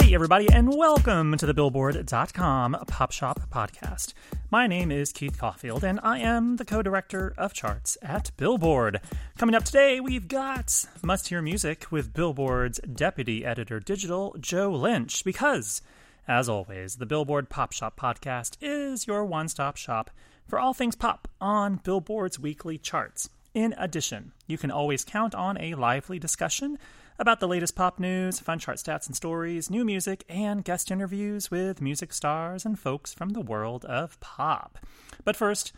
Hey, everybody, and welcome to the Billboard.com Pop Shop Podcast. My name is Keith Caulfield, and I am the co director of charts at Billboard. Coming up today, we've got Must Hear Music with Billboard's Deputy Editor Digital, Joe Lynch, because, as always, the Billboard Pop Shop Podcast is your one stop shop for all things pop on Billboard's weekly charts. In addition, you can always count on a lively discussion about the latest pop news, fun chart stats and stories, new music, and guest interviews with music stars and folks from the world of pop. But first,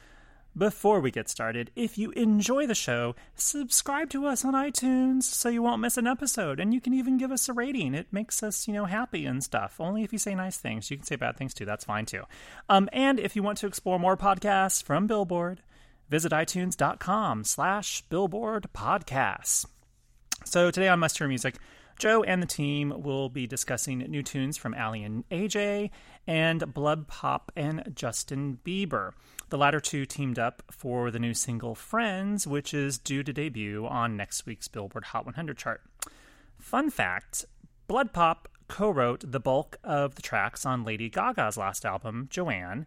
before we get started, if you enjoy the show, subscribe to us on iTunes so you won't miss an episode. And you can even give us a rating. It makes us, you know, happy and stuff. Only if you say nice things. You can say bad things too. That's fine too. Um, and if you want to explore more podcasts from Billboard, visit itunes.com slash billboard podcasts. So today on Must Hear Music, Joe and the team will be discussing new tunes from Aly and AJ and Blood Pop and Justin Bieber. The latter two teamed up for the new single Friends, which is due to debut on next week's Billboard Hot 100 chart. Fun fact Blood Pop co wrote the bulk of the tracks on Lady Gaga's last album, Joanne,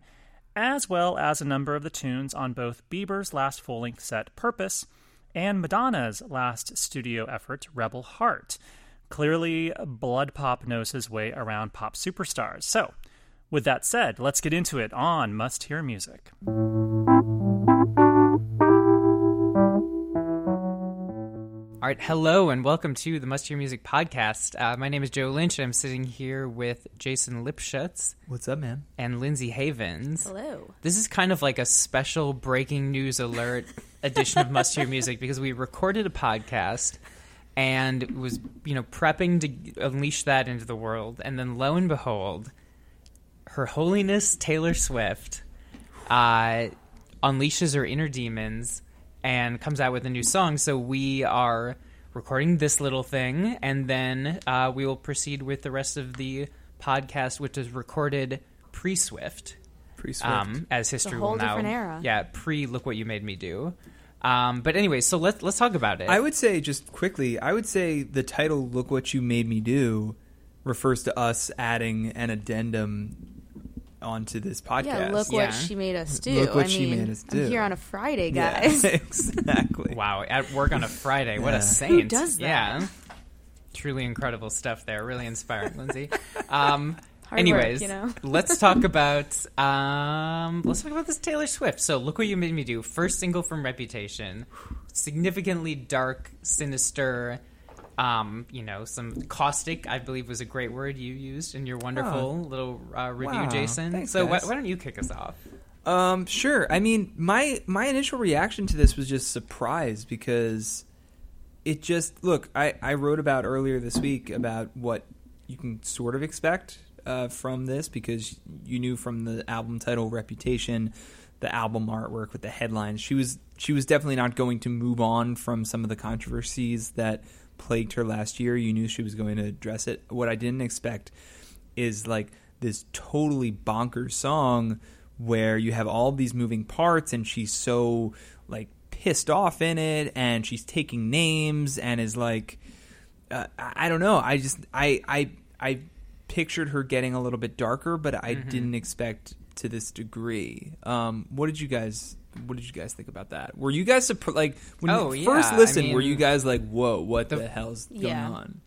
as well as a number of the tunes on both Bieber's last full length set, Purpose, and Madonna's last studio effort, Rebel Heart. Clearly, Blood Pop knows his way around pop superstars. So, with that said, let's get into it on Must Hear Music. All right, hello and welcome to the Must Hear Music podcast. Uh, my name is Joe Lynch, and I'm sitting here with Jason Lipshutz What's up, man? and Lyndsey Havens. Hello. This is kind of like a special breaking news alert edition of Must Hear Music because we recorded a podcast and was, you know, prepping to unleash that into the world, and then lo and behold, Her Holiness Taylor Swift uh, unleashes her inner demons and comes out with a new song. So we are recording this little thing, and then uh, we will proceed with the rest of the podcast, which is recorded pre Swift. Pre Swift. Um, as history a whole will now, era. yeah, pre. Look what you made me do. Um, but anyway, so let's let's talk about it. I would say just quickly, I would say the title "Look What You Made Me Do" refers to us adding an addendum onto this podcast. Yeah, look Yeah. what she made us do. Look what I she mean, made us do. I'm here on a Friday, Yeah, guys. exactly. Wow, at work on a Friday. What Yeah. a Who saint. does that? Yeah. Truly incredible stuff there. Really inspiring, Lyndsey. Um, Hard anyways, work, you know? let's talk about um, let's talk about this Taylor Swift. So, look what you made me do. First single from Reputation, significantly dark, sinister. Um, you know, some caustic. I believe was a great word you used in your wonderful little uh, review, Wow. Jason. Thanks, so, why, why don't you kick us off? Um, sure. I mean, my my initial reaction to this was just surprise because it just look. I I wrote about earlier this week about what you can sort of expect uh, from this because you knew from the album title Reputation, the album artwork with the headlines. She was she was definitely not going to move on from some of the controversies that plagued her last year. You knew she was going to address it. What I didn't expect is like this totally bonkers song where you have all these moving parts and she's so like pissed off in it and she's taking names and is like uh, I don't know. I just I I I pictured her getting a little bit darker, but I Mm-hmm. didn't expect to this degree. Um, what did you guys What did you guys think about that? Were you guys surprised? Like when Oh, you first yeah, I listened, were you guys like, "Whoa, what the, The- hell's going on?"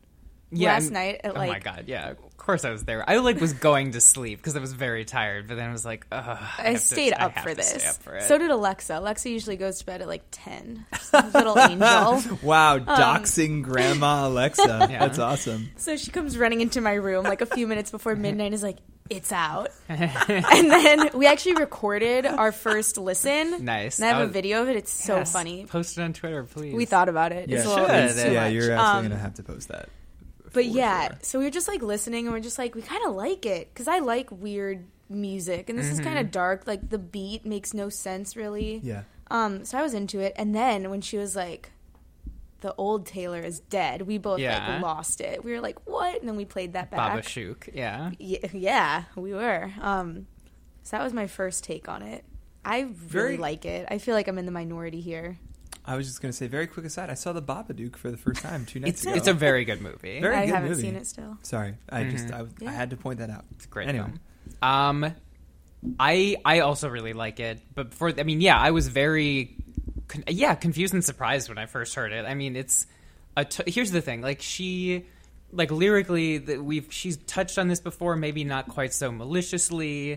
Yeah, last and- night at like oh my god, yeah. Of course I was there. I like was going to sleep because I was very tired, but then I was like, Ugh, I, I have to- stayed I up have for to this. stay up for it. So did Alexa. Alexa usually goes to bed at like ten. Little angel. Wow, Um, doxing Grandma Alexa. That's awesome. So she comes running into my room like a few minutes before midnight and is like, it's out. and then we actually recorded our first listen. Nice. And I have I a was- video of it. It's so Yes, funny. Post it on Twitter, please. We thought about it. Yeah, it's a little, should. too yeah, much. you're Um, actually gonna have to post that. But yeah, sure. so we were just like listening and we're just like, we kind of like it because I like weird music and this is Mm-hmm. kind of dark. Like the beat makes no sense really. Yeah. Um, so I was into it, and then when she was like, "The old Taylor is dead," we both Yeah. like lost it. We were like, "What?" And then we played that back. Baba Shook, yeah. Y- yeah, we were. Um, so that was my first take on it. I really Very- like it. I feel like I'm in the minority here. I was just gonna say, very quick aside. I saw the Babadook for the first time two nights It's ago. it's a very good movie. Very I good haven't movie. seen it still. Sorry, I just I, Yeah. I had to point that out. It's a great Anyway, film. Um, I I also really like it, but before I mean, yeah, I was very con- yeah confused and surprised when I first heard it. I mean, it's a t- here's the thing, like she like lyrically that we've she's touched on this before, maybe not quite so maliciously.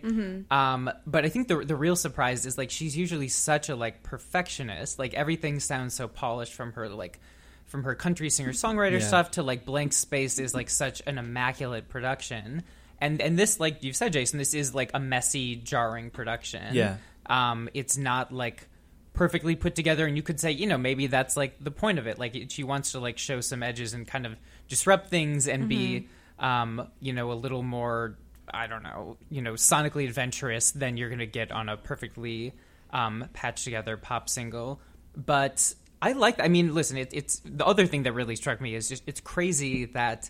Um, but I think the the real surprise is like she's usually such a like perfectionist. Like everything sounds so polished from her like from her country singer songwriter Yeah. stuff to like blank space is like such an immaculate production and and this like you've said jason this is like a messy jarring production Yeah. um it's not like perfectly put together and you could say you know maybe that's like the point of it like it, she wants to like show some edges and kind of disrupt things and be um you know a little more i don't know you know sonically adventurous than you're gonna get on a perfectly um patched together pop single but I like. I mean, listen. It, it's the other thing that really struck me is just it's crazy that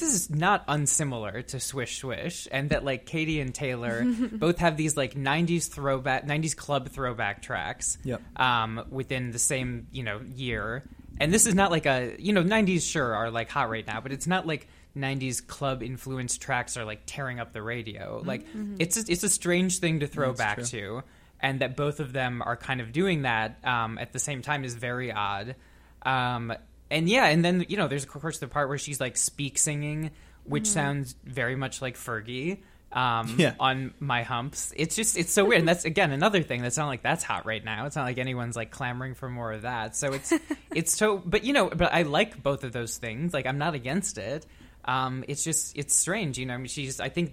this is not unsimilar to Swish Swish, and that like Katy and Taylor both have these like '90s throwback, '90s club throwback tracks. Yep. Um, within the same you know year, and this is not like a you know '90s sure are like hot right now, but it's not like 90s club influenced tracks are like tearing up the radio. Like it's a, it's a strange thing to throw back to, and that both of them are kind of doing that um, at the same time is very odd. Um, and yeah, and then you know, there's of course the part where she's like speak singing, which sounds very much like Fergie. Um, Yeah. on my humps, it's just it's so weird. And that's again another thing that's not like that's hot right now. It's not like anyone's like clamoring for more of that. So it's it's so. But you know, but I like both of those things. Like I'm not against it. Um, it's just it's strange, you know. I mean, she's I think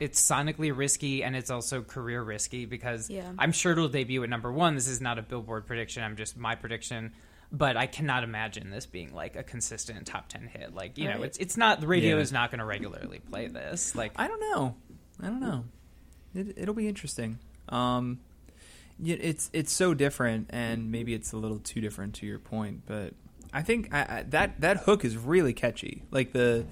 it's sonically risky and it's also career risky because Yeah. I'm sure it'll debut at number one. This is not a Billboard prediction. I'm just my prediction. But I cannot imagine this being like a consistent top ten hit. Like you know, it's it's not the radio Yeah. is not going to regularly play this. Like I don't know. I don't know. It, it'll be interesting. Um, it's it's so different, and maybe it's a little too different to your point, but I think I, I, that that hook is really catchy. Like the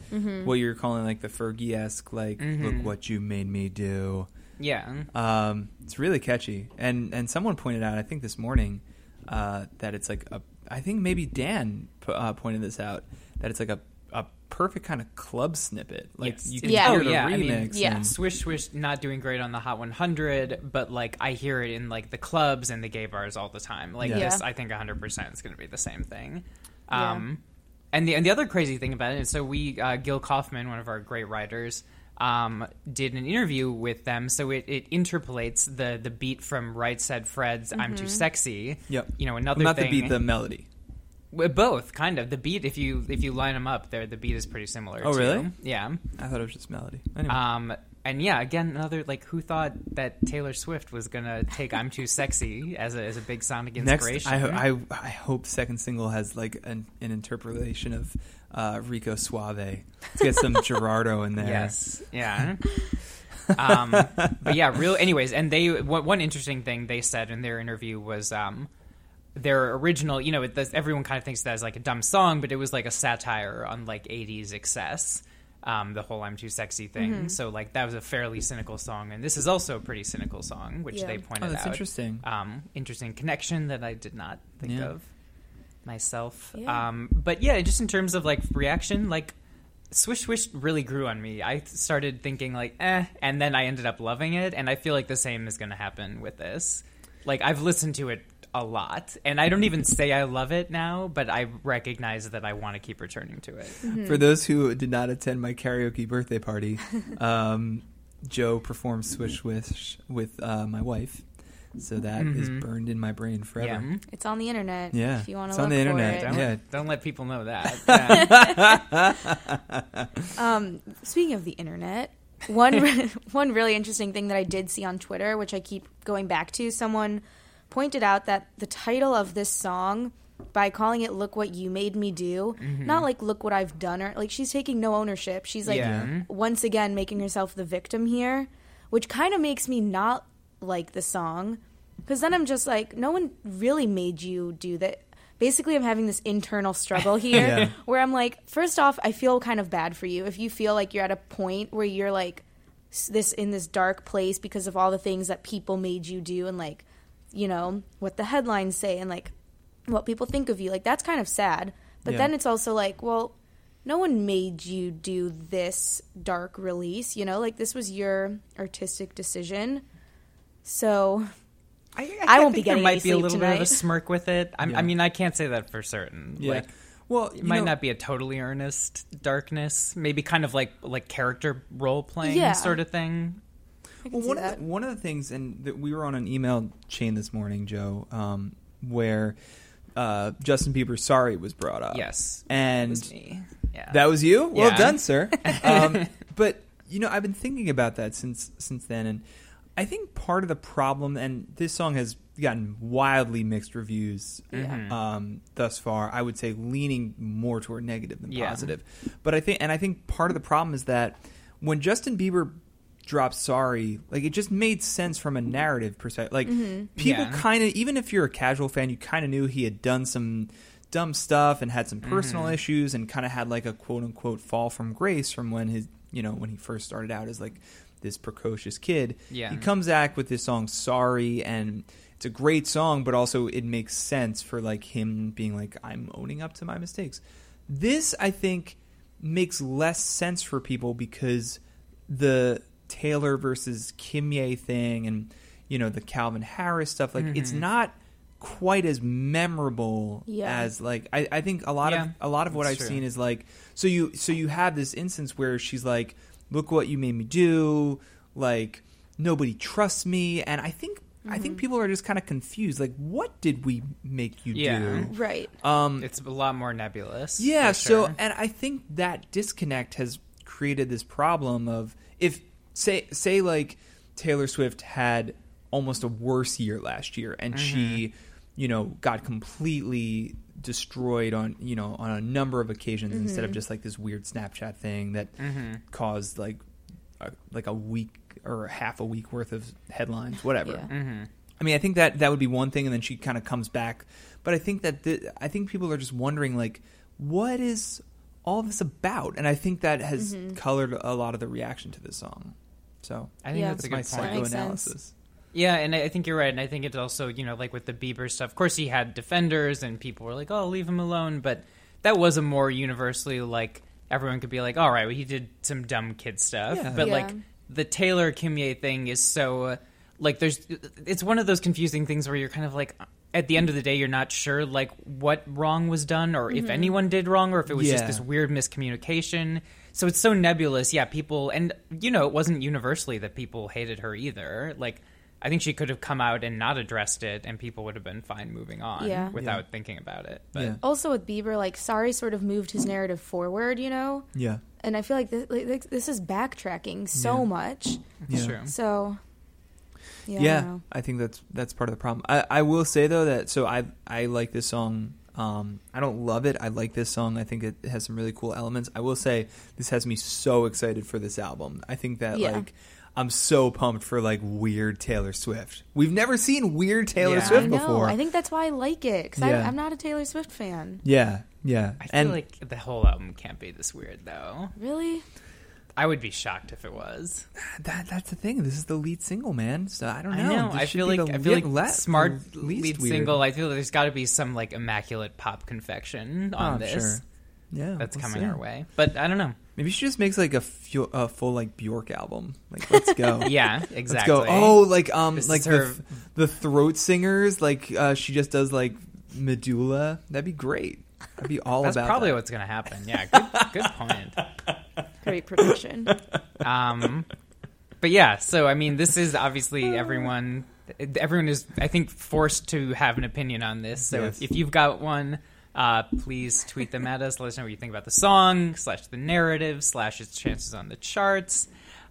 what you're calling like the Fergie esque, like look what you made me do. yeah, Um, it's really catchy, and and someone pointed out, I think this morning, uh, that it's like a. I think maybe Dan uh, pointed this out that it's like a a perfect kind of club snippet. Like Yes. you can Yeah. hear Oh, the yeah, I remix. mean, yeah. and- Swish Swish not doing great on the Hot 100, but like I hear it in like the clubs and the gay bars all the time. Like Yeah. this, I think 100 percent is going to be the same thing. Yeah. Um, and the and the other crazy thing about it is, so we uh, Gil Kaufman, one of our great writers, um, did an interview with them. So it, it interpolates the the beat from Right Said Fred's "I'm Too Sexy." Yep. You know another not thing. the beat, the melody. Well, both kind of the beat. If you if you line them up, there the beat is pretty similar. Oh, too. really? Yeah. I thought it was just melody. Anyway. Um, and yeah, again, another like who thought that Taylor Swift was gonna take "I'm Too Sexy" as a as a big sonic Next, inspiration? I, ho- I I hope second single has like an, an interpolation of uh, Rico Suave. Let's get some Gerardo in there. yes, yeah. um, but yeah, real. Anyways, and they one, one interesting thing they said in their interview was um, their original. You know, it, this, everyone kind of thinks that as like a dumb song, but it was like a satire on like '80s excess. Um, the whole "I'm too sexy" thing. Mm-hmm. So like that was a fairly cynical song, and this is also a pretty cynical song, which Yeah. they pointed out. Oh, that's out. interesting. Um, interesting connection that I did not think Yeah. of myself. Yeah. Um, but yeah, just in terms of like reaction, like Swish Swish really grew on me. I started thinking like, eh, and then I ended up loving it, and I feel like the same is going to happen with this. Like I've listened to it a lot, and I don't even say I love it now, but I recognize that I want to keep returning to it. For those who did not attend my karaoke birthday party, um, Joe performed "Swish Swish" with uh, my wife, so that is burned in my brain forever. Mm-hmm. Yeah. It's on the internet. Yeah, If you want it's to on look the for internet. it. Don't, Yeah. don't let people know that. Yeah. Speaking of the internet, one re- one really interesting thing that I did see on Twitter, which I keep going back to, someone pointed out that the title of this song, by calling it "Look What You Made Me Do," not like "Look What I've Done," or like she's taking no ownership. She's like Yeah. once again making herself the victim here, which kind of makes me not like the song because then I'm just like, no one really made you do that. Basically, I'm having this internal struggle here Yeah. where I'm like, first off, I feel kind of bad for you if you feel like you're at a point where you're like this in this dark place because of all the things that people made you do and like, you know, what the headlines say and like what people think of you. Like that's kind of sad. But Yeah. then it's also like, well, no one made you do this dark release, you know? Like this was your artistic decision. So I, I won't be think there might any be a sleep little bit of a smirk with it. I'm, Yeah. I mean, I can't say that for certain. Yeah. Like, well, it might know- not be a totally earnest darkness. Maybe kind of like like character role playing Yeah. sort of thing. Well, one of, the, one of the things, and that we were on an email chain this morning, Joe, um, where uh, Justin Bieber's "Sorry" was brought up. Yes, and it was me. Yeah, that was you. Well Yeah. done, sir. um, but you know, I've been thinking about that since since then, and I think part of the problem, and this song has gotten wildly mixed reviews Mm-hmm. um, thus far. I would say leaning more toward negative than Yeah. positive. But I think, and I think part of the problem is that when Justin Bieber dropped "Sorry," like it just made sense from a narrative perspective. Like people Yeah. kind of, even if you're a casual fan, you kind of knew he had done some dumb stuff and had some personal Mm-hmm. issues and kind of had like a quote unquote fall from grace from when his you know when he first started out as like this precocious kid Yeah. he comes back with this song sorry and it's a great song but also it makes sense for like him being like i'm owning up to my mistakes this i think makes less sense for people because the taylor versus kimye thing and you know the calvin harris stuff like it's Mm-hmm. not quite as memorable Yeah. as like I, I think a lot Yeah, of a lot of what that's I've true. seen is like so you so you have this instance where she's like look what you made me do like nobody trusts me and I think I Mm-hmm. think people are just kind of confused like what did we make you Yeah. do Right. um it's a lot more nebulous. yeah, for so and I think that disconnect has created this problem of if say say like Taylor Swift had almost a worse year last year and she you know got completely destroyed on you know on a number of occasions instead of mm-hmm. just like this weird Snapchat thing that mm-hmm. caused like a, like a week or half a week worth of headlines whatever Yeah. Mm-hmm. I mean, I think that that would be one thing, and then she kind of comes back. But I think that the, I think people are just wondering, like, what is all this about? And I think that has Mm-hmm. colored a lot of the reaction to this song. So I think Yeah. that's a my good point. That makes psychoanalysis. Yeah, and I I think you're right, and I think it's also you know like with the Bieber stuff. Of course, he had defenders, and people were like, "Oh, leave him alone," but that was a more universally like everyone could be like, "All right, well, he did some dumb kid stuff," Yeah. but Yeah. like the Taylor Kimye thing is so uh, like there's it's one of those confusing things where you're kind of like. At the end of the day, you're not sure like what wrong was done, or if anyone did wrong, or if it was just this weird miscommunication. So it's so nebulous. Yeah, people, and you know, it wasn't universally that people hated her either. Like, I think she could have come out and not addressed it, and people would have been fine moving on Yeah. without thinking about it. But Yeah. Also with Bieber, like Sorry sort of moved his narrative forward, you know? Yeah, And I feel like this, like, this is backtracking so Yeah. much. it's Yeah. true. So, yeah. I yeah. don't. I think that's that's part of the problem. I, I will say though that so I I like this song. Um, I don't love it. I like this song. I think it has some really cool elements. I will say this has me so excited for this album. I think that Yeah. like I'm so pumped for like weird Taylor Swift. We've never seen weird Taylor Yeah. Swift I know. before. I think that's why I like it because Yeah. I'm not a Taylor Swift fan. Yeah, yeah. I feel and like the whole album can't be this weird, though. Really? I would be shocked if it was. that that's the thing. This is the lead single, man. So I don't know. I know. I feel like the I feel like le- smart least lead weird. single. I feel like there's got to be some like immaculate pop confection Oh, on I'm this. sure. Yeah, that's we'll coming see. our way. But I don't know. Maybe she just makes like a, fu- a full like Bjork album. Like, let's go. Yeah, exactly. Let's go. Oh, like um, This like is the, her- the throat singers. Like uh, she just does like medulla. That'd be great. That'd be all That's about. probably that. what's going to happen. Yeah, good, good point. Great prediction. Um, but yeah, so I mean, this is obviously everyone. Everyone is, I think, forced to have an opinion on this. So Yes. if, if you've got one, uh, please tweet them at us. Let us know what you think about the song slash the narrative slash its chances on the charts.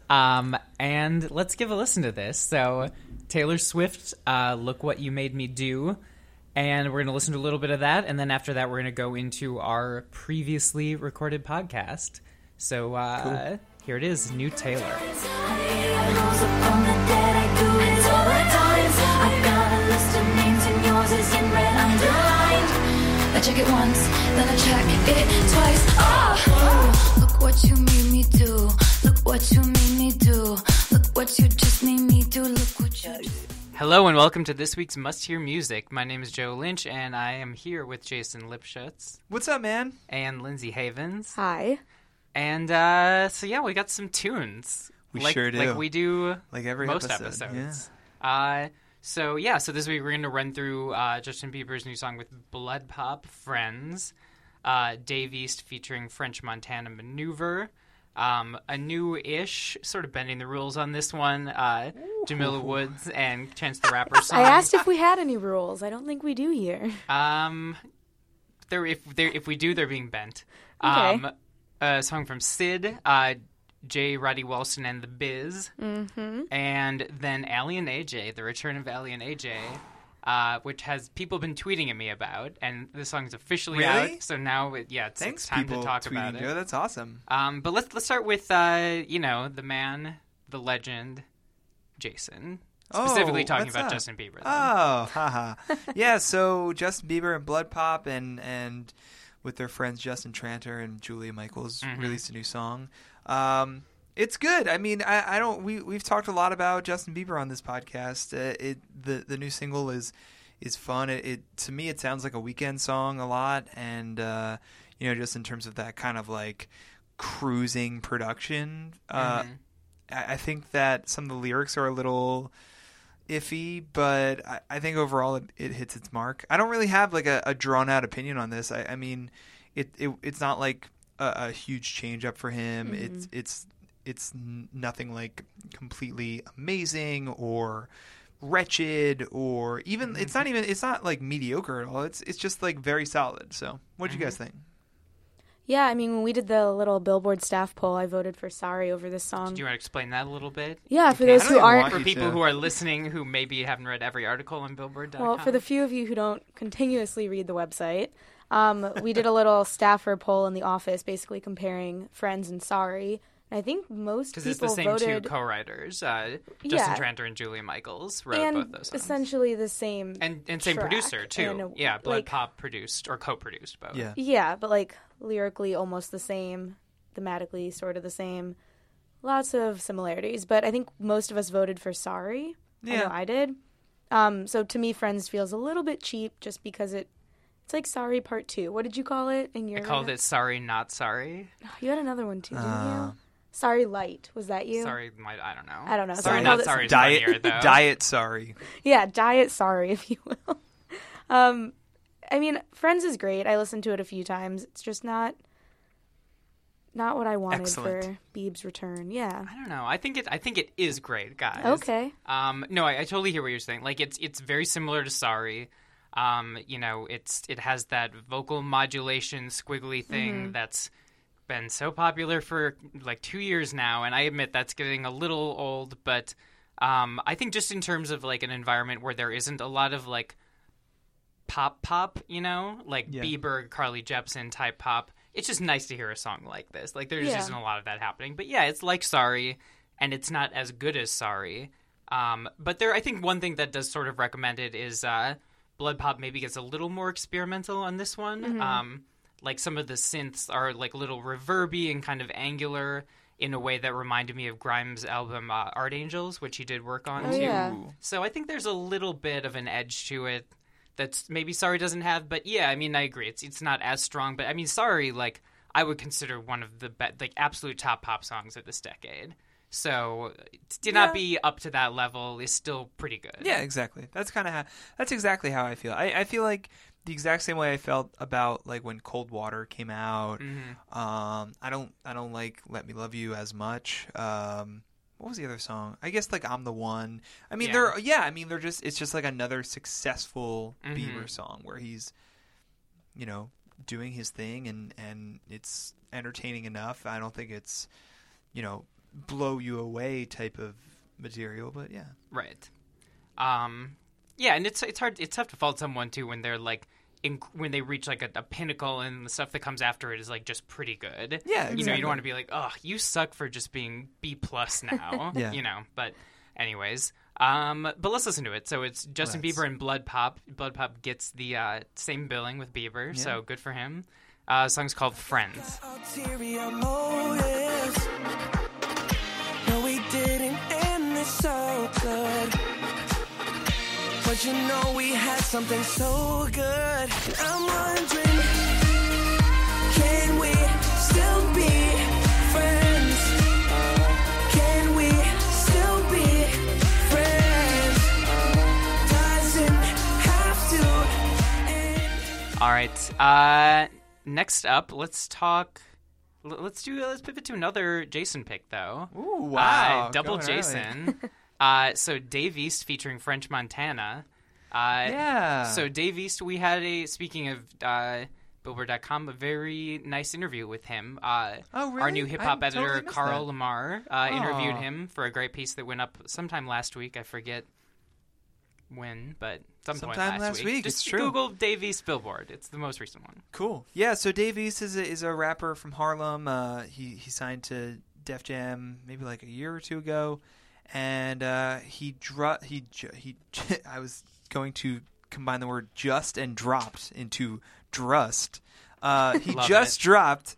Um, and let's give a listen to this. So Taylor Swift, uh, "Look What You Made Me Do." And we're going to listen to a little bit of that, and then after that, we're going to go into our previously recorded podcast. So uh, here it is, new Taylor. I check it once, then I check it twice. Ah! Look what you made me do. Look what you made me do. Look what you just made me do. Look what you just Hello and welcome to this week's Must Hear Music. My name is Joe Lynch, and I am here with Jason Lipshutz What's up, man? and Lyndsey Havens. Hi. And uh, so yeah, we got some tunes. We like, sure do. Like we do Like every most episode, episodes. Uh, so yeah, so this week we're going to run through uh, Justin Bieber's new song with Blood Pop, Friends, uh, Dave East featuring French Montana Maneuver, um, a new-ish, sort of bending the rules on this one, uh, Jamila Woods and Chance the Rapper song. I asked if we had any rules. I don't think we do here. Um, there if there if we do, they're being bent. Okay. Um, a song from Syd, uh, J. Roddy Walston and the Biz, mm-hmm. and then Aly and AJ, the return of Aly and AJ. Uh, which has people been tweeting at me about, and the song's officially Really? out. So now, it, yeah, it's, Thanks, it's time to talk about it. Joe. That's awesome. Um, but let's let's start with uh, you know the man, the legend, Jason. Specifically Oh, talking about up? Justin Bieber. then. Oh, haha. yeah, so Justin Bieber and Blood Pop and and with their friends Justin Tranter and Julia Michaels Mm-hmm. released a new song. Um, it's good. I mean, I, I don't. We we've talked a lot about Justin Bieber on this podcast. Uh, it the the new single is is fun. It, it to me it sounds like a weekend song a lot, and uh, you know just in terms of that kind of like cruising production. Uh, Mm-hmm. I, I think that some of the lyrics are a little iffy, but I, I think overall it, it hits its mark. I don't really have like a, a drawn out opinion on this. I, I mean, it, it it's not like a, a huge change up for him. It's mm-hmm. it's it's nothing like completely amazing or wretched or even it's not mm-hmm. even it's not like mediocre at all. It's it's just like very solid. So, what do you guys mm-hmm. think? Yeah, I mean, when we did the little Billboard staff poll, I voted for Sorry over this song. Do you want to explain that a little bit? yeah, for Okay. those who aren't for people to. who are listening who maybe haven't read every article on Billboard.com. Well, for the few of you who don't continuously read the website, um, we did a little staffer poll in the office, basically comparing Friends and Sorry. And I think most because it's the same voted two co-writers, uh, Justin Yeah. Tranter and Julia Michaels, wrote and both those songs. essentially the same and and same track. producer too. And, yeah, Blood like- Pop produced or co-produced both. Yeah. Yeah, but like lyrically almost the same, thematically sort of the same. Lots of similarities, but I think most of us voted for Sorry. I Yeah. know I did. Um, so to me, Friends feels a little bit cheap just because it. It's like Sorry Part Two. What did you call it in your? I called it "Sorry, Not Sorry." You had another one too, didn't Uh, you? Sorry Light. Was that you? Sorry, my, I don't know. I don't know. So Sorry, not sorry. is funnier, Diet though. diet sorry. Yeah, Diet Sorry, if you will. um, I mean, Friends is great. I listened to it a few times. It's just not. Not what I wanted Excellent. for Beeb's return. Yeah. I don't know. I think it. I think it is great, guys. Okay. Um, no, I, I totally hear what you're saying. Like it's it's very similar to Sorry. Um, you know, it's it has that vocal modulation squiggly thing that's been so popular for like two years now, and I admit that's getting a little old. But um, I think just in terms of like an environment where there isn't a lot of like pop pop, you know, like Yeah. Bieber, Carly Jepsen type pop. It's just nice to hear a song like this. Like there just Yeah. isn't a lot of that happening. But yeah, it's like Sorry, and it's not as good as Sorry. Um, but there, I think one thing that does sort of recommend it is uh, Blood Pop maybe gets a little more experimental on this one. Um, like some of the synths are like a little reverby and kind of angular in a way that reminded me of Grimes' album uh, Art Angels, which he did work on Oh, too. yeah. So I think there's a little bit of an edge to it that's maybe Sorry doesn't have. But yeah, I mean, I agree. It's it's not as strong, but I mean, Sorry, like I would consider one of the be- like absolute top pop songs of this decade. So to not Yeah. be up to that level is still pretty good. Yeah, exactly. That's kind of how. That's exactly how I feel. I, I feel like the exact same way I felt about like when Cold Water came out. Mhm. Um, I don't I don't like Let Me Love You as much. Um, what was the other song? I guess like I'm the one. I mean, Yeah. they're yeah. I mean, they're just it's just like another successful Mhm. Bieber song where he's, you know, doing his thing and and it's entertaining enough. I don't think it's, you know, blow you away type of material, but yeah. Right. Um. Yeah, and it's it's hard. It's tough to fault someone too when they're like. In, when they reach like a, a pinnacle and the stuff that comes after it is like just pretty good. Yeah, You know, you don't want to be like, oh, you suck for just being B plus now. Yeah. You know, but anyways, um, but let's listen to it. So it's Justin Let's. Bieber and Blood Pop. Blood Pop gets the uh, same billing with Bieber, so good for him. Uh, the song's called Friends. You know we had something so good. I'm wondering, can we still be friends? Can we still be friends? Doesn't have to end. All right. Uh, next up, let's talk. Let's do. Let's pivot to another Jason pick, though. Ooh, wow. Uh, double Going. Jason. uh, so Dave East featuring French Montana. Uh, Yeah. So Dave East, we had a speaking of uh, Billboard.com, a very nice interview with him. Uh, Oh, Our new hip hop editor totally Carl that. Lamar uh, interviewed him for a great piece that went up sometime last week. I forget when, but some Sometime last, last week, Just it's true. Google Dave East Billboard. It's the most recent one. Cool. Yeah, so Dave East is a, is a rapper from Harlem. Uh, he he signed to Def Jam maybe like a year or two ago, and uh, he dro- he he. I was going to combine the word just and dropped into drust. Uh, he Love just it. dropped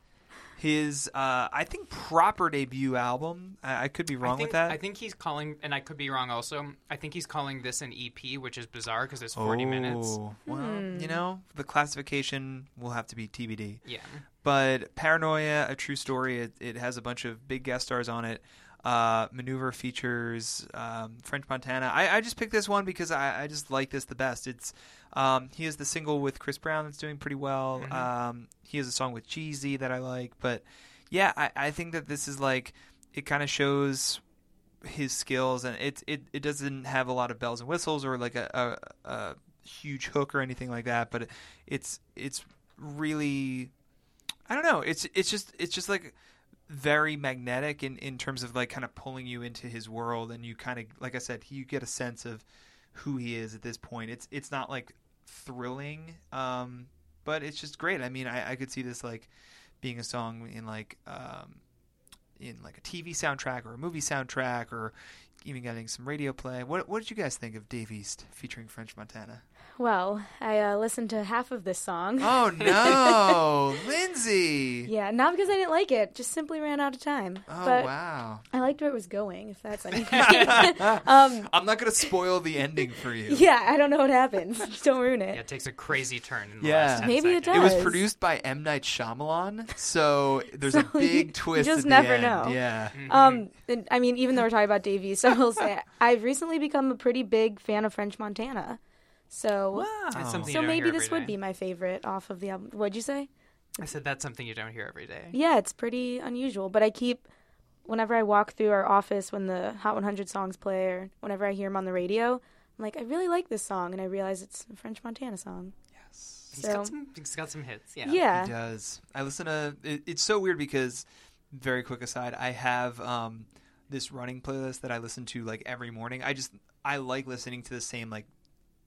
his uh, I think proper debut album. I, I could be wrong I think, with that. I think he's calling, and I could be wrong also. I think he's calling this an EP, which is bizarre because it's 40 minutes. Oh, Well, you know, the classification will have to be TBD. Yeah. But Paranoia, a true story. It, it has a bunch of big guest stars on it. Uh, Maneuver features um, French Montana. I, I just picked this one because I, I just like this the best. It's um, he has the single with Chris Brown that's doing pretty well. Um, he has a song with Jeezy that I like. But yeah, I, I think that this is like it kind of shows his skills and it, it it doesn't have a lot of bells and whistles or like a, a, a huge hook or anything like that but it's it's really I don't know it's it's just it's just like very magnetic in in terms of like kind of pulling you into his world and you kind of like I said you get a sense of who he is at this point it's it's not like thrilling um but it's just great I mean I I could see this like being a song in like um in like a TV soundtrack or a movie soundtrack or even getting some radio play. What what did you guys think of Dave East featuring French Montana? Well, I uh, listened to half of this song. Oh no, Lyndsey! Yeah, not because I didn't like it, just simply ran out of time. Oh but wow! I liked where it was going, if that's anything. um, I'm not gonna spoil the ending for you. yeah, I don't know what happens. Just don't ruin it. Yeah, it takes a crazy turn in the Yeah. last 10 Maybe it does. It was produced by M Night Shyamalan, so there's a big you- you twist. just at the never end. know. Yeah. Mm-hmm. Um, and, I mean, even though we're talking about Dave East, I will say I've recently become a pretty big fan of French Montana. So, That's something so maybe hear this every would day. be my favorite off of the album. What'd you say? I said that's something you don't hear every day. Yeah, it's pretty unusual, but I keep whenever I walk through our office when the Hot 100 songs play or whenever I hear them on the radio, I'm like, I really like this song, and I realize it's a French Montana song. Yes, So- got some. He's got some hits. Yeah. Yeah. He does. I listen to. It, it's so weird because, very quick aside, I have um, this running playlist that I listen to like every morning. I just I like listening to the same like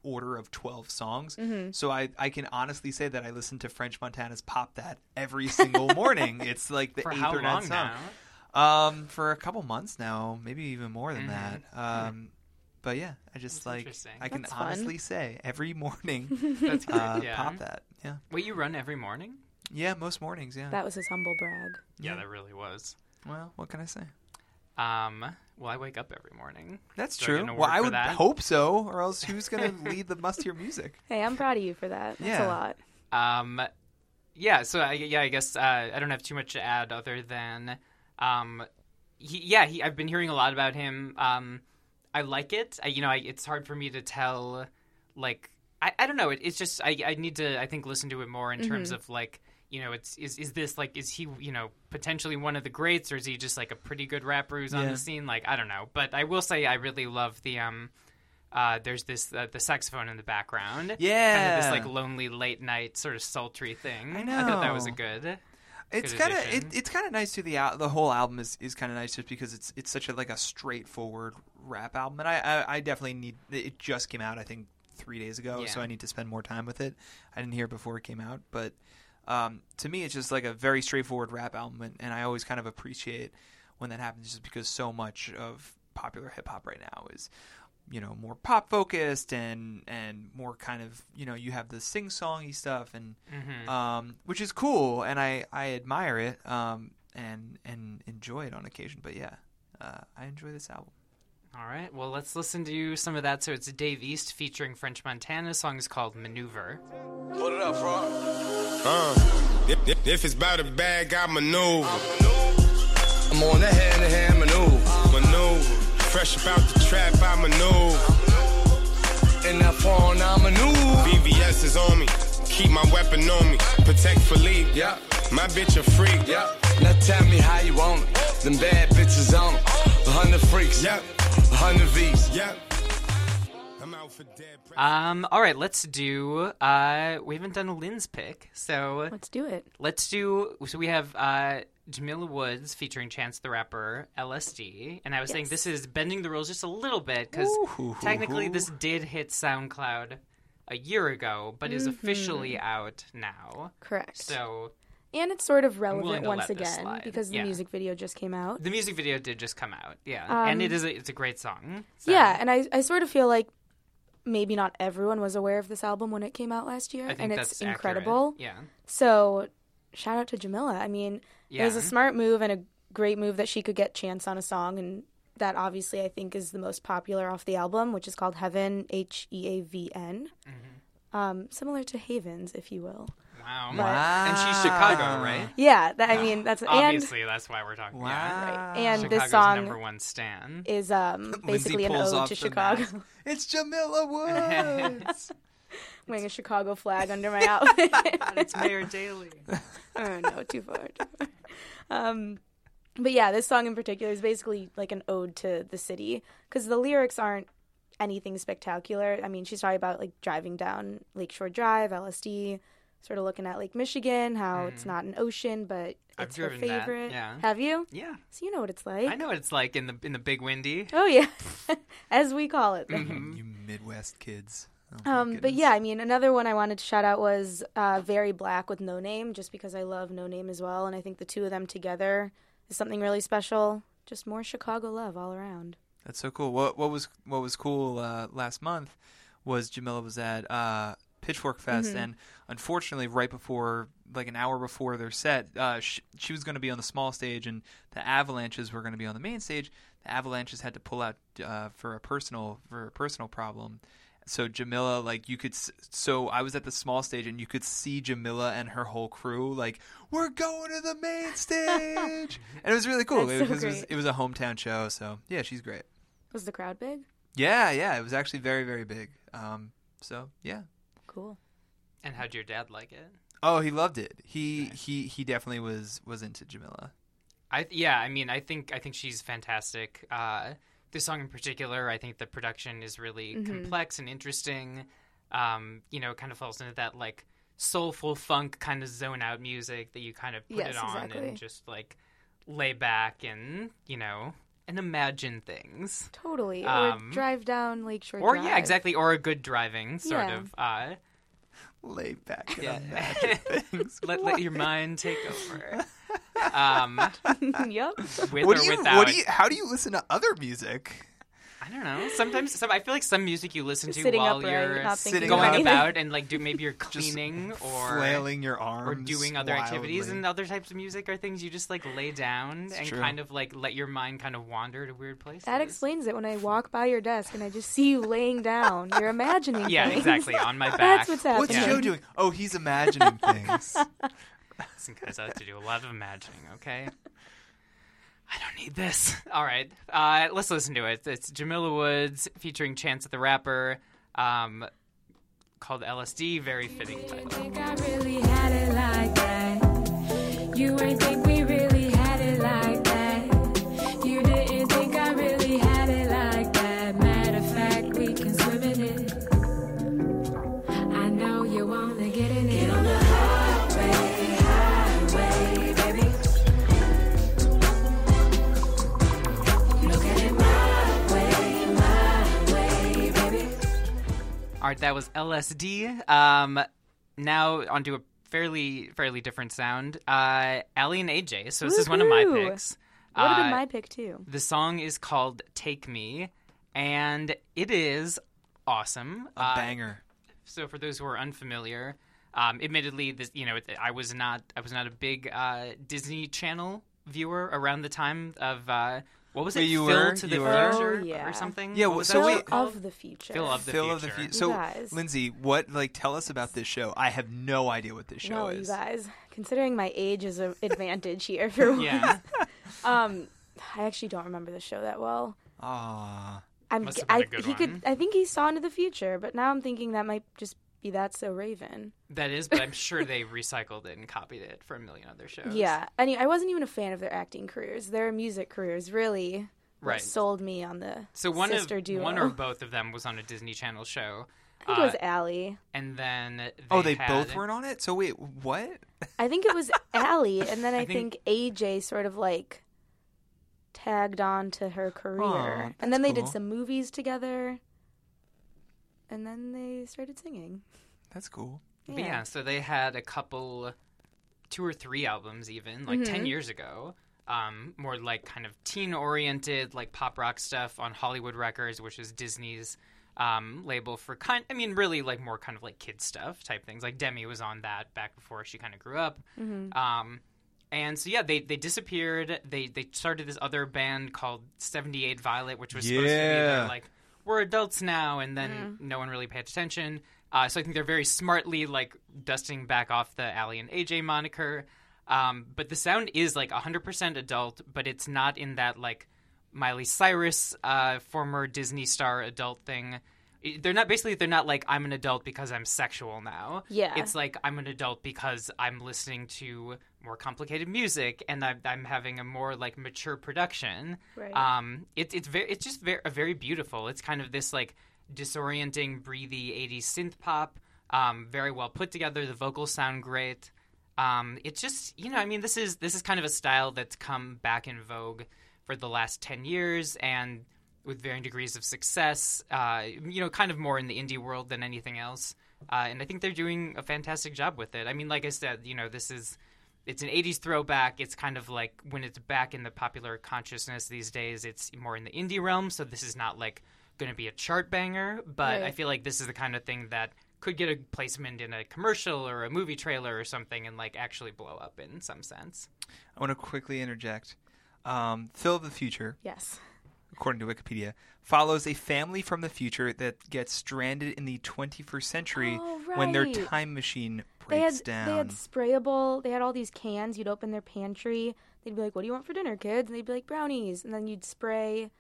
order of 12 songs. Mm-hmm. So I, I can honestly say that I listen to French Montana's Pop That every single morning. it's like the For eighth how or ninth song. now? Um, for a couple months now, maybe even more than that. Um, but yeah, I just That's like. I can That's fun. honestly say every morning, That's great. uh, yeah. pop that. Yeah, Wait, you run every morning? yeah, most mornings. Yeah. That was his humble brag. Yeah, that really was. well, what can I say? Um, well, I wake up every morning. That's Do I true. get well, I would that? hope so, or else who's going to lead the must hear music? Hey, I'm proud of you for that. That's Yeah. a lot. Um, yeah. So I, yeah, I guess uh, I don't have too much to add other than, um, he, yeah, he, I've been hearing a lot about him. Um, I like it. I, you know, I, it's hard for me to tell. Like, I, I don't know. It, it's just I, I need to I think listen to it more in terms Mhm. of like. You know, it's is is this like is he you know potentially one of the greats or is he just like a pretty good rapper who's on the scene? Like I don't know, but I will say I really love the um, uh, there's this uh, the saxophone in the background, Yeah, kind of Yeah. this like lonely late night sort of sultry thing. I know. I thought that was a good. It's kind of it, it's kind of nice to The al- the whole album is, is kind of nice just because it's it's such a like a straightforward rap album, and I, I I definitely need. It just came out, I think, three days ago, so I need to spend more time with it. I didn't hear it before it came out, but um, to me, it's just like a very straightforward rap album, and, and I always kind of appreciate when that happens, just because so much of popular hip hop right now is you know more pop focused and and more kind of you know you have the sing songy stuff and Mhm. um, which is cool and I I admire it um, and and enjoy it on occasion. But yeah, uh, I enjoy this album. All right. Well, let's listen to some of that. So it's Dave East featuring French Montana. The song is called Maneuver. Put it up, bro. Uh, if, if it's about a bag, I maneuver. I'm on the hand to hand maneuver. Maneuver. Fresh about the trap, I maneuver. And that on, I maneuver. BVS is on me. Keep my weapon on me. Patek Philippe. Yeah. My bitch a freak. Yeah. Now tell me how you want it. Them bad bitches on it. A hundred freaks. Yeah. 100 V's. Um. All right. Let's do. Uh. We haven't done a Lynn's pick, so let's do it. Let's do. So we have uh Jamila Woods featuring Chance the Rapper, LSD, and I was yes. saying this is bending the rules just a little bit because technically this did hit SoundCloud a year ago, but mm-hmm. is officially out now. Correct. So and it's sort of relevant once again because the Yeah. music video just came out. the music video did just come out, yeah, Um, and it is a, it's a great song. so- Yeah, and I, I sort of feel like maybe not everyone was aware of this album when it came out last year, and it's accurate. incredible. Yeah. So, shout out to Jamila. I mean, it was a smart move and a great move that she could get Chance on a song, and that obviously I think is the most popular off the album, which is called Heaven, H E A V N. Mm-hmm. Um, similar to Havens, if you will. Wow. But- And she's Chicago, right? Yeah, that, I mean that's and Obviously, that's why we're talking. Yeah. Right. And Chicago's this song number one stan. is um, basically an ode to Chicago. mask. It's Jamila Woods. Wearing a Chicago flag under my outfit. it's Mayor Daley. oh no, too far. Too far. Um, but yeah, this song in particular is basically like an ode to the city because the lyrics aren't anything spectacular. I mean, she's talking about like driving down Lakeshore Drive, LSD, sort of looking at Lake Michigan, how it's not an ocean, but I've it's her driven that, favorite. yeah. Have you? Yeah. So you know what it's like. I know what it's like in the in the big windy. Oh yeah, as we call it. there. you Midwest kids. Oh, Um, but yeah, I mean, another one I wanted to shout out was uh, Very Black with Noname, just because I love Noname as well, and I think the two of them together is something really special. Just more Chicago love all around. That's so cool. What what was what was cool uh, last month was Jamila was at uh, Pitchfork Fest, Mhm. and unfortunately, right before, like an hour before their set, uh, she, she was going to be on the small stage, and the Avalanches were going to be on the main stage. The Avalanches had to pull out uh, for a personal for a personal problem. So Jamila, like you could, so I was at the small stage, and you could see Jamila and her whole crew, like we're going to the main stage, and it was really cool That's so because it was it was a hometown show. So yeah, she's great. Was the crowd big? Yeah, yeah, it was actually very, very big. Um, so yeah. Cool. And how'd your dad like it? Oh, he loved it. He he he definitely was was into Jamila. I yeah, I mean, I think I think she's fantastic. Uh, this song in particular, I think the production is really Mhm. complex and interesting. Um, you know, it kind of falls into that like soulful funk kind of zone out music that you kind of put Yes, it on exactly. and just like lay back and you know and imagine things. Totally. Um, or drive down Lakeshore Or Drive. Or yeah, exactly. Or a good driving sort Yeah. of. Uh, Lay back and Yeah. imagine things. let let your mind take over. Um, yep. with what or do you without. what do you how do you listen to other music? I don't know. Sometimes, some, I feel like some music you listen to Sitting while upright, you're not thinking going about anything. about and like do maybe you're cleaning or flailing your arms or doing other activities. wildly. And other types of music are things you just like lay down and true. kind of like let your mind kind of wander to weird places. That explains it when I walk by your desk and I just see you laying down. You're imagining Yeah, things. exactly, on my back. That's what's happening. What's Joe doing? Oh, he's imagining things. Listen, guys, I have to do a lot of imagining, okay? I don't need this. All right, uh, let's listen to it. It's Jamila Woods featuring Chance the Rapper, um, called LSD. Very fitting title. Right, that was LSD. Um, now onto a fairly fairly different sound. Uh, Aly and AJ. So this is one of my picks. Would have been Uh, my pick too. The song is called "Take Me," and it is awesome. A banger. So for those who are unfamiliar, um, admittedly, this you know I was not I was not a big uh, Disney Channel viewer around the time of uh, what was it? Wait, you Phil were? to the You were? future Oh, yeah. or something? Yeah, What well, was so that show wait- called? Of the future. Phil of the Phil future. of the future. So, guys. Lyndsey, what like tell us about this show? I have no idea what this show No, is. you guys. Considering my age is an advantage here for once. Yeah. Um, I actually don't remember the show that well. Ah, I'm. Must have been I, a good he one. could. I think he saw into the future, but now I'm thinking that might just be that's so Raven. That is, but I'm sure they recycled it and copied it for a million other shows. Yeah. I mean, I wasn't even a fan of their acting careers. Their music careers really Right. sold me on the So one sister of duo. one or both of them was on a Disney Channel show. I think it was Uh, Aly. and then they oh, they had- both weren't on it. So wait, what? I think it was Aly, and then I, I think- think, AJ sort of like tagged on to her career, Aw, and then they did some movies together, and then they started singing. That's cool. But yeah, so they had a couple, two or three albums even, like 10 Mhm. years ago. Um, more like kind of teen oriented, like pop rock stuff on Hollywood Records, which is Disney's um, label for kind. I mean, really like more kind of like kid stuff type things. Like Demi was on that back before she kind of grew up. Mhm. Um, and so yeah, they they disappeared. They they started this other band called Seventy Eight Violet, which was supposed to be their like we're adults now, and then no one really paid attention. Uh, so I think they're very smartly like dusting back off the Aly and AJ moniker. Um, but the sound is like 100% adult, but it's not in that like Miley Cyrus, uh, former Disney star adult thing. They're not basically they're not like I'm an adult because I'm sexual now. Yeah. it's like I'm an adult because I'm listening to more complicated music and I'm, I'm having a more like mature production. Right. Um, it's it's very it's just very very beautiful. It's kind of this like disorienting, breathy '80s synth pop. Um, very well put together. The vocals sound great. Um, it's just you know I mean this is this is kind of a style that's come back in vogue for the last ten years and with varying degrees of success. Uh, you know, kind of more in the indie world than anything else. Uh, and I think they're doing a fantastic job with it. I mean, like I said, you know, this is it's an 80s throwback. It's kind of like when it's back in the popular consciousness these days, it's more in the indie realm. So this is not like going to be a chart banger, but I feel like this is the kind of thing that could get a placement in a commercial or a movie trailer or something and like actually blow up in some sense. I want to quickly interject. Um, Phil of the Future, Yes. According to Wikipedia, follows a family from the future that gets stranded in the 21st century Oh, when their time machine They had breaks down. they had sprayable. They had all these cans. You'd open their pantry. They'd be like, "What do you want for dinner, kids?" And they'd be like, "Brownies." And then you'd spray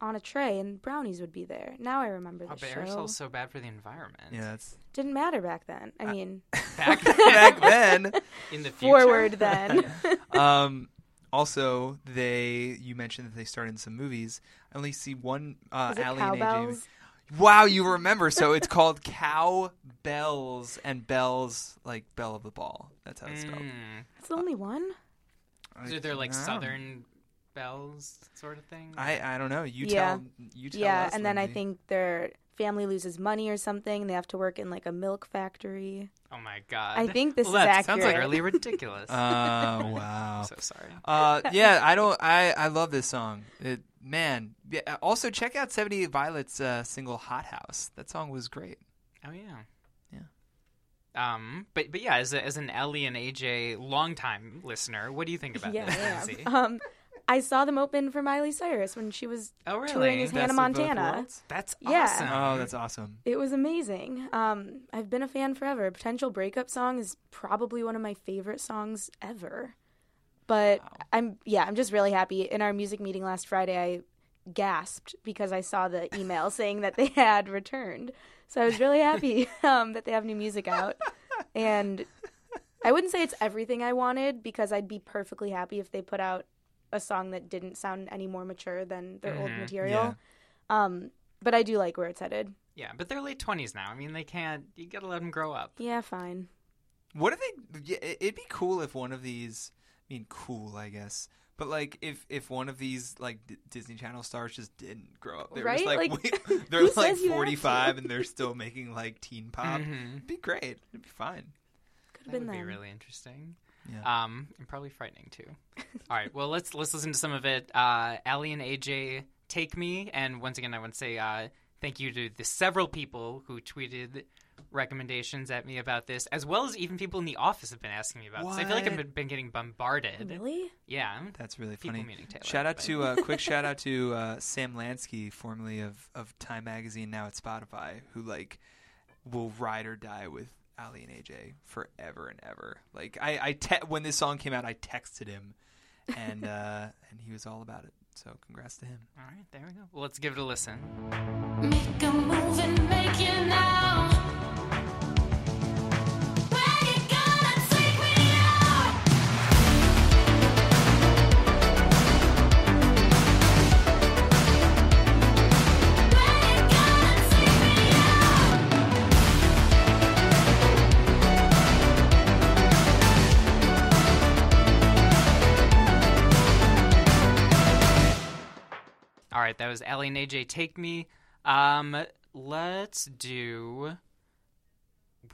on a tray, and brownies would be there. Now I remember the Oh, show. aerosol's so bad for the environment. yeah, that's Didn't matter back then. I mean, Back, back then. in the future. forward then. um, also, they you mentioned that they starred in some movies. I only see one. Uh, Is it Aly and AJ. Wow, you remember? So it's called Cow Belles and Bells like Belle of the Ball. That's how it's spelled. Mm. That's the only one. So they're like I southern belles sort of thing. I I don't know. You yeah. tell. You tell yeah, us, and then I Lyndsey. think their family loses money or something. They have to work in like a milk factory. Oh my god! I think this Well, is that accurate. Sounds like really ridiculous. Oh wow! so sorry. Uh, yeah, I don't. I I love this song. It man. Yeah, also check out Seventy Eight Violets' uh, single "Hot House." That song was great. Oh yeah. Yeah. Um, but but yeah, as a, as an Aly and AJ longtime listener, what do you think about yeah, this, I am. Lyndsey? Um, I saw them open for Miley Cyrus when she was Oh, really? touring as Best Hannah Montana. worlds? That's Yeah. awesome. Oh, that's awesome. It was amazing. Um, I've been a fan forever. Potential Breakup Song is probably one of my favorite songs ever. But I'm yeah, I'm just really happy. In our music meeting last Friday, I gasped because I saw the email saying that they had returned. So I was really happy um, that they have new music out. And I wouldn't say it's everything I wanted because I'd be perfectly happy if they put out a song that didn't sound any more mature than their old Mhm. material. Um, but I do like where it's headed. Yeah, but they're late twenties now. I mean, they can't. You gotta let them grow up. Yeah, fine. What if they? it- It'd be cool if one of these. I mean, cool, I guess. But like, if if one of these like D- Disney Channel stars just didn't grow up, they're just Right? like, Like, we- they're like says you have forty five and they're still making like teen pop. Mhm. It'd be great. It'd be fine. Could have been would be really interesting. Yeah. Um, and probably frightening too. All right, well let's let's listen to some of it. Uh, Aly and AJ, take me, and once again I want to say uh, thank you to the several people who tweeted recommendations at me about this, as well as even people in the office have been asking me about this. I feel like I've been, been getting bombarded. Really? Yeah, That's really People funny. meaning Taylor, shout out but- to uh, quick shout out to uh, Sam Lansky, formerly of of Time Magazine, now at Spotify, who like will ride or die with Aly and AJ forever and ever. Like I, I te- when this song came out, I texted him, and uh, and he was all about it. So congrats to him. All right, there we go. Well, let's give it a listen. Right, that was Aly and AJ. Take me. Um, let's do.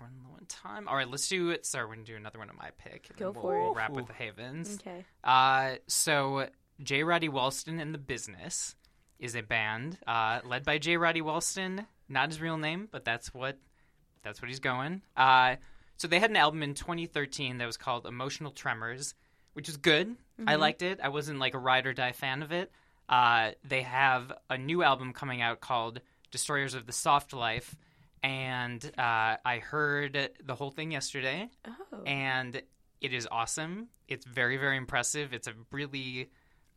We're in low on time. All right, let's do it. Sorry, we're gonna do another one of my pick. and Go then for we'll it. Wrap with the Havens. Okay. Uh, so J. Roddy Walston and the Business is a band uh, led by J. Roddy Walston. Not his real name, but that's what that's what he's going. Uh, so they had an album in 2013 that was called Emotional Tremors, which is good. I Mhm. liked it. I wasn't like a ride or die fan of it. Uh, they have a new album coming out called Destroyers of the Soft Life, and uh, I heard the whole thing yesterday, Oh. and it is awesome. It's very very impressive. It's a really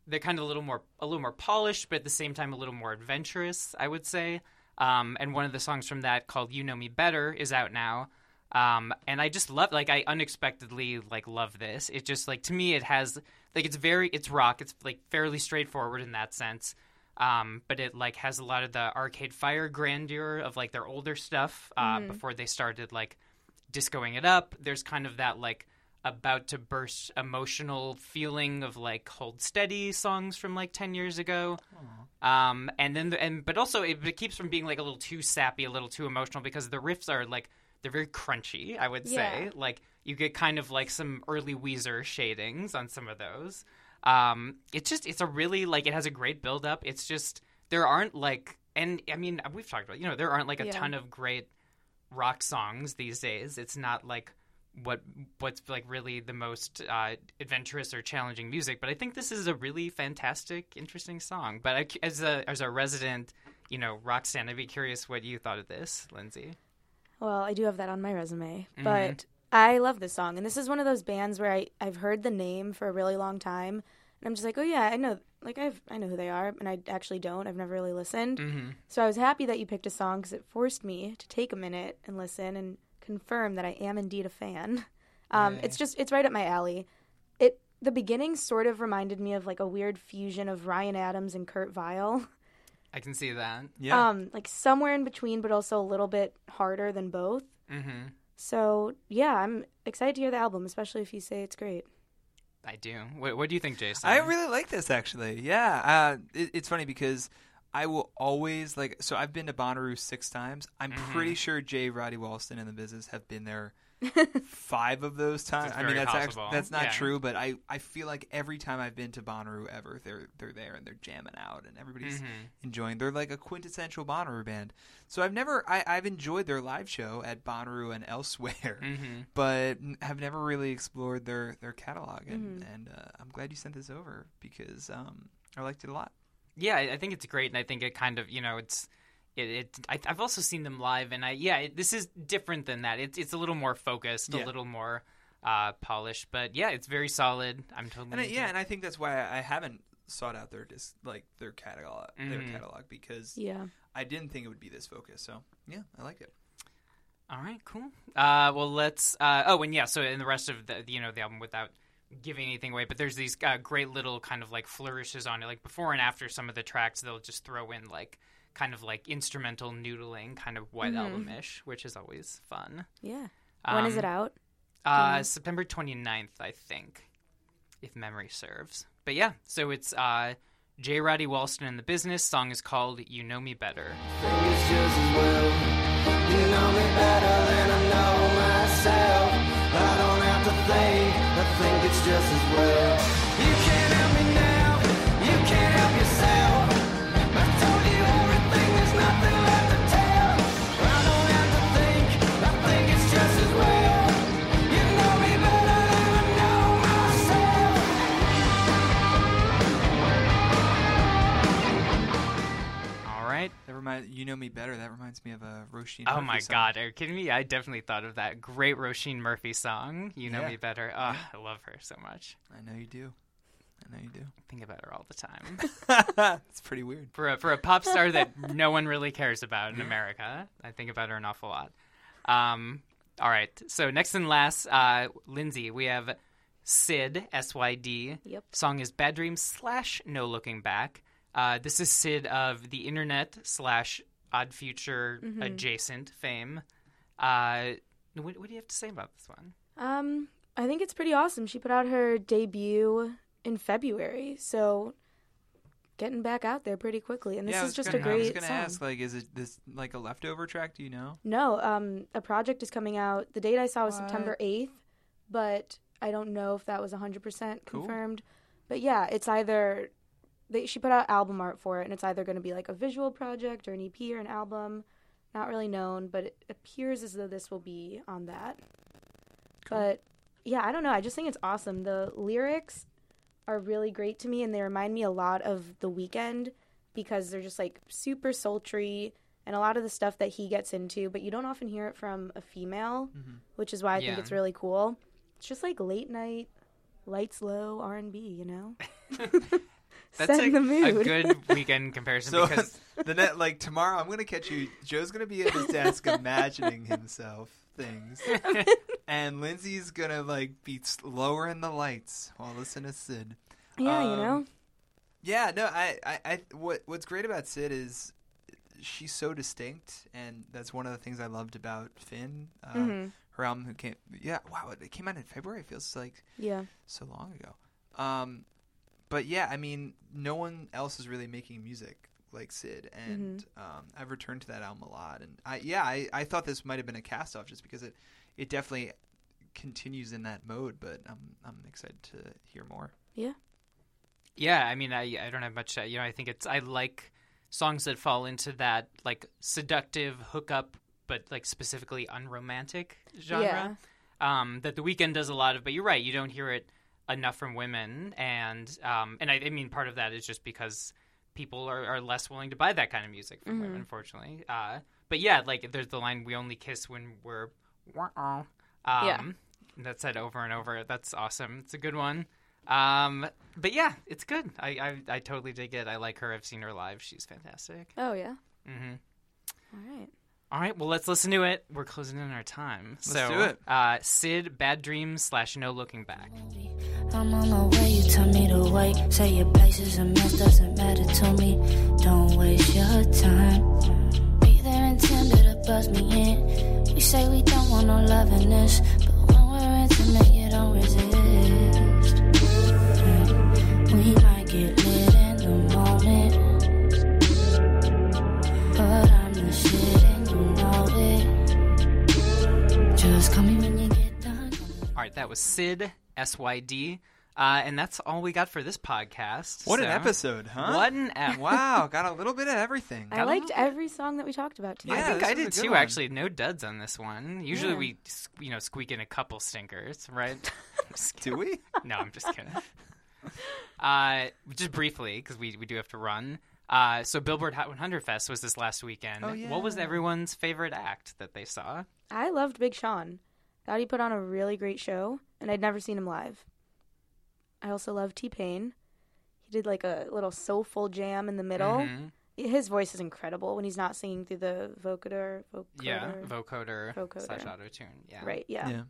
they're kind of a little more a little more polished, but at the same time a little more adventurous, I would say. Um, and one of the songs from that called "You Know Me Better" is out now. Um, and I just love like I unexpectedly like love this. It just like to me it has like it's very it's rock. It's like fairly straightforward in that sense. Um, but it like has a lot of the Arcade Fire grandeur of like their older stuff uh, Mhm. before they started like discoing it up. There's kind of that like about to burst emotional feeling of like hold steady songs from like 10 years ago um and then the, and but also it, it keeps from being like a little too sappy a little too emotional because the riffs are like they're very crunchy i would say Yeah. like you get kind of like some early weezer shadings on some of those um it's just it's a really like it has a great build up it's just there aren't like and i mean we've talked about you know there aren't like a Yeah. ton of great rock songs these days. It's not like what what's like really the most uh, adventurous or challenging music. But I think this is a really fantastic, interesting song. But I, as a as a resident, you know, rock fan, I'd be curious what you thought of this, Lyndsey. Well, I do have that on my resume, Mhm. but I love this song, and this is one of those bands where I I've heard the name for a really long time, and I'm just like, oh yeah, I know, like I've I know who they are, and I actually don't. I've never really listened, Mhm. so I was happy that you picked a song because it forced me to take a minute and listen and confirm that I am indeed a fan. Um, Yay. it's just it's right up my alley. It the beginning sort of reminded me of like a weird fusion of Ryan Adams and Kurt Vile. I can see that. Um, like somewhere in between, but also a little bit harder than both. hmm So yeah, I'm excited to hear the album, especially if you say it's great. I do. What, what do you think, Jason? I really like this actually. Yeah, uh, it, it's funny because I will always like. So I've been to Bonnaroo six times. I'm Mm-hmm. pretty sure Jay, Roddy Walston, and the business have been there five of those times. I mean, that's possible. actually that's not Yeah. true, but I, I feel like every time I've been to Bonnaroo ever, they're they're there and they're jamming out and everybody's Mhm. enjoying. They're like a quintessential Bonnaroo band. So I've never I, I've enjoyed their live show at Bonnaroo and elsewhere, Mhm. but have never really explored their their catalog. And Mhm. and uh, I'm glad you sent this over because um, I liked it a lot. Yeah, I I think it's great, and I think it kind of you know it's it. it I, I've also seen them live, and I yeah, it, this is different than that. It's it's a little more focused, Yeah. a little more uh, polished, but yeah, it's very solid. I'm totally And I, yeah, it. and I think that's why I haven't sought out their dis- like their catalog their Mhm. catalog because Yeah. I didn't think it would be this focused. So yeah, I like it. All right, cool. Uh, well, let's. Uh, oh, and yeah, so in the rest of the you know the album without giving anything away, but there's these uh, great little kind of like flourishes on it, like before and after some of the tracks, they'll just throw in like kind of like instrumental noodling, kind of white Mhm. album ish, which is always fun. Yeah. When is it Um, out? Uh, September 29th, I think, if memory serves. But yeah, so it's uh, J. Roddy Walston and the business. Song is called "You Know Me Better." It's just as well. You know me better than I know myself. I don't have to think, I think it's just as well. Remind you know me better. That reminds me of a Roisin. Oh Murphy my song. God, are you kidding me? I definitely thought of that great Roisin Murphy song. You know Yeah. me better. Oh, I love her so much. I know you do. I know you do. I think about her all the time. it's pretty weird for a for a pop star that no one really cares about in America. I think about her an awful lot. Um, all right, so next and last, uh, Lyndsey, we have Syd S Y D. Yep. Song is Bad Dreams slash No Looking Back. Uh, this is Syd of the internet slash Odd Future Mhm. adjacent fame. Uh, what, what do you have to say about this one? Um, I think it's pretty awesome. She put out her debut in February, so getting back out there pretty quickly. And this yeah, is just gonna, I was gonna ask, like, is it this like a leftover track? Do you know? No, um, a project is coming out. The date I saw was What? September eighth, but I don't know if that was hundred percent Cool. confirmed. But yeah, it's either they, she put out album art for it, and it's either going to be like a visual project or an EP or an album. Not really known, but it appears as though this will be on that. But yeah, I don't know. I just think it's awesome. The lyrics are really great to me, and they remind me a lot of The Weeknd because they're just like super sultry and a lot of the stuff that he gets into, but you don't often hear it from a female, mm-hmm. which is why I think it's really cool. It's just like late night, lights low R and B, you know. That's Set like the mood. a good Weeknd comparison So because the net like tomorrow, I'm gonna catch you. Joe's gonna be at his desk imagining himself things, and Lyndsey's gonna like be s- lowering the lights while listening to Syd. Yeah, you Um, know. Yeah, no, I, I, I, what, what's great about Syd is she's so distinct, and that's one of the things I loved about Fin. Uh, Mhm. Her album, who came, yeah, wow, it came out in February. It feels like Yeah. so long ago. Um, but yeah, I mean, no one else is really making music like Syd, and Mm-hmm. um, I've returned to that album a lot. And I, yeah, I, I thought this might have been a cast off just because it, it definitely continues in that mode. But I'm, I'm excited to hear more. Yeah. Yeah, I mean, I I don't have much. uh, You know, I think it's I like songs that fall into that like seductive hookup, but like specifically unromantic genre. Um, that the Weeknd does a lot of, but you're right, you don't hear it enough from women, and um, and I, I mean, part of that is just because people are, are less willing to buy that kind of music from women, Mhm. unfortunately. Uh, but yeah, like there's the line "We only kiss when we're," um, Yeah. That's said over and over. That's awesome. It's a good one. Um, but yeah, it's good. I, I I totally dig it. I like her. I've seen her live. She's fantastic. Oh yeah. hmm All right. All right, well, let's listen to it. We're closing in our time. Let's so, do it. Uh, Syd, Bad Dreams slash No Looking Back. I'm on my way, you tell me to wait. Say your place is a mess, doesn't matter to me. Don't waste your time. Be there in tender to buzz me in. We say we don't want no love in this, but when we're intimate, you don't resist. Mm. We might That was Syd S Y D. Uh, and that's all we got for this podcast. What an episode, huh? What an ep- wow, got a little bit of everything. I liked every song that we talked about today. I think I did too. one. Actually, no duds on this one. Usually Yeah. we, you know, squeak in a couple stinkers, right? Do we? no, I'm just kidding. Uh, just briefly, because we, we do have to run. Uh, so Billboard Hot 100 Fest was this last weekend. Oh, yeah. What was everyone's favorite act that they saw? I loved Big Sean. Thought he put on a really great show, and I'd never seen him live. I also love T Pain. He did like a little soulful jam in the middle. Mhm. His voice is incredible when he's not singing through the vocoder. vocoder. Yeah, vocoder, Vocoder. slash auto tune. Yeah, Right, yeah. Yeah.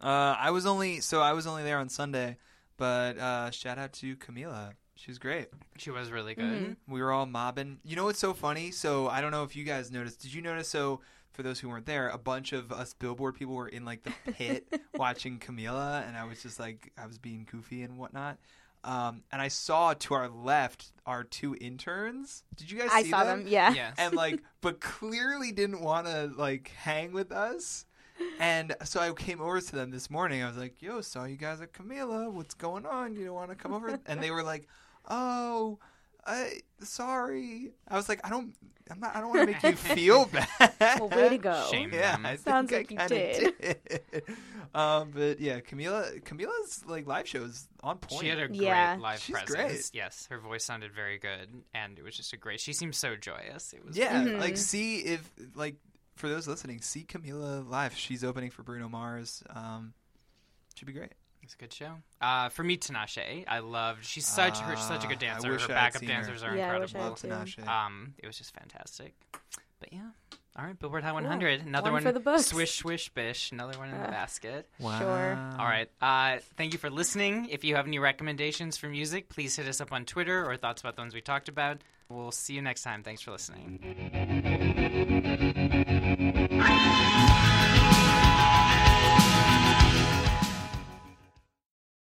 Uh, I was only so I was only there on Sunday, but uh, shout out to Camila. She was great. She was really good. Mm-hmm. We were all mobbing. You know what's so funny? So I don't know if you guys noticed. Did you notice? So for those who weren't there, a bunch of us Billboard people were in like the pit watching Camila, and I was just like I was being goofy and whatnot. Um, and I saw to our left our two interns. Did you guys? I see saw them? them, yeah. Yes. And like, but clearly didn't want to like hang with us. And so I came over to them this morning. I was like, "Yo, saw you guys at Camila. What's going on? You don't want to come over?" And they were like, "Oh, I sorry." I was like, "I don't, I'm not, I don't want to make you feel bad." Well, way to go. Shame Yeah, them. I Sounds think like I you kinda did. um, but yeah, Camila, Camila's like live shows on point. She had a great Yeah. live She's presence. great. Yes, her voice sounded very good, and it was just a great. She seemed so joyous. It was Yeah, Mm-hmm. like see if like for those listening, see Camila live. She's opening for Bruno Mars. Um, should be great. It's a good show. Uh, for me, Tinashe, I loved. She's such her such a good Ah, I dancer. wish Her I had backup seen her. dancers are Yeah, I wish I incredible. had. Tinashe. Um, it was just fantastic. But yeah, all right, Billboard Hot 100. Another One one for the books. Swish, swish, bish. Another one in the basket. Sure. All right. Uh, thank you for listening. If you have any recommendations for music, please hit us up on Twitter or thoughts about the ones we talked about. We'll see you next time. Thanks for listening.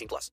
18 plus.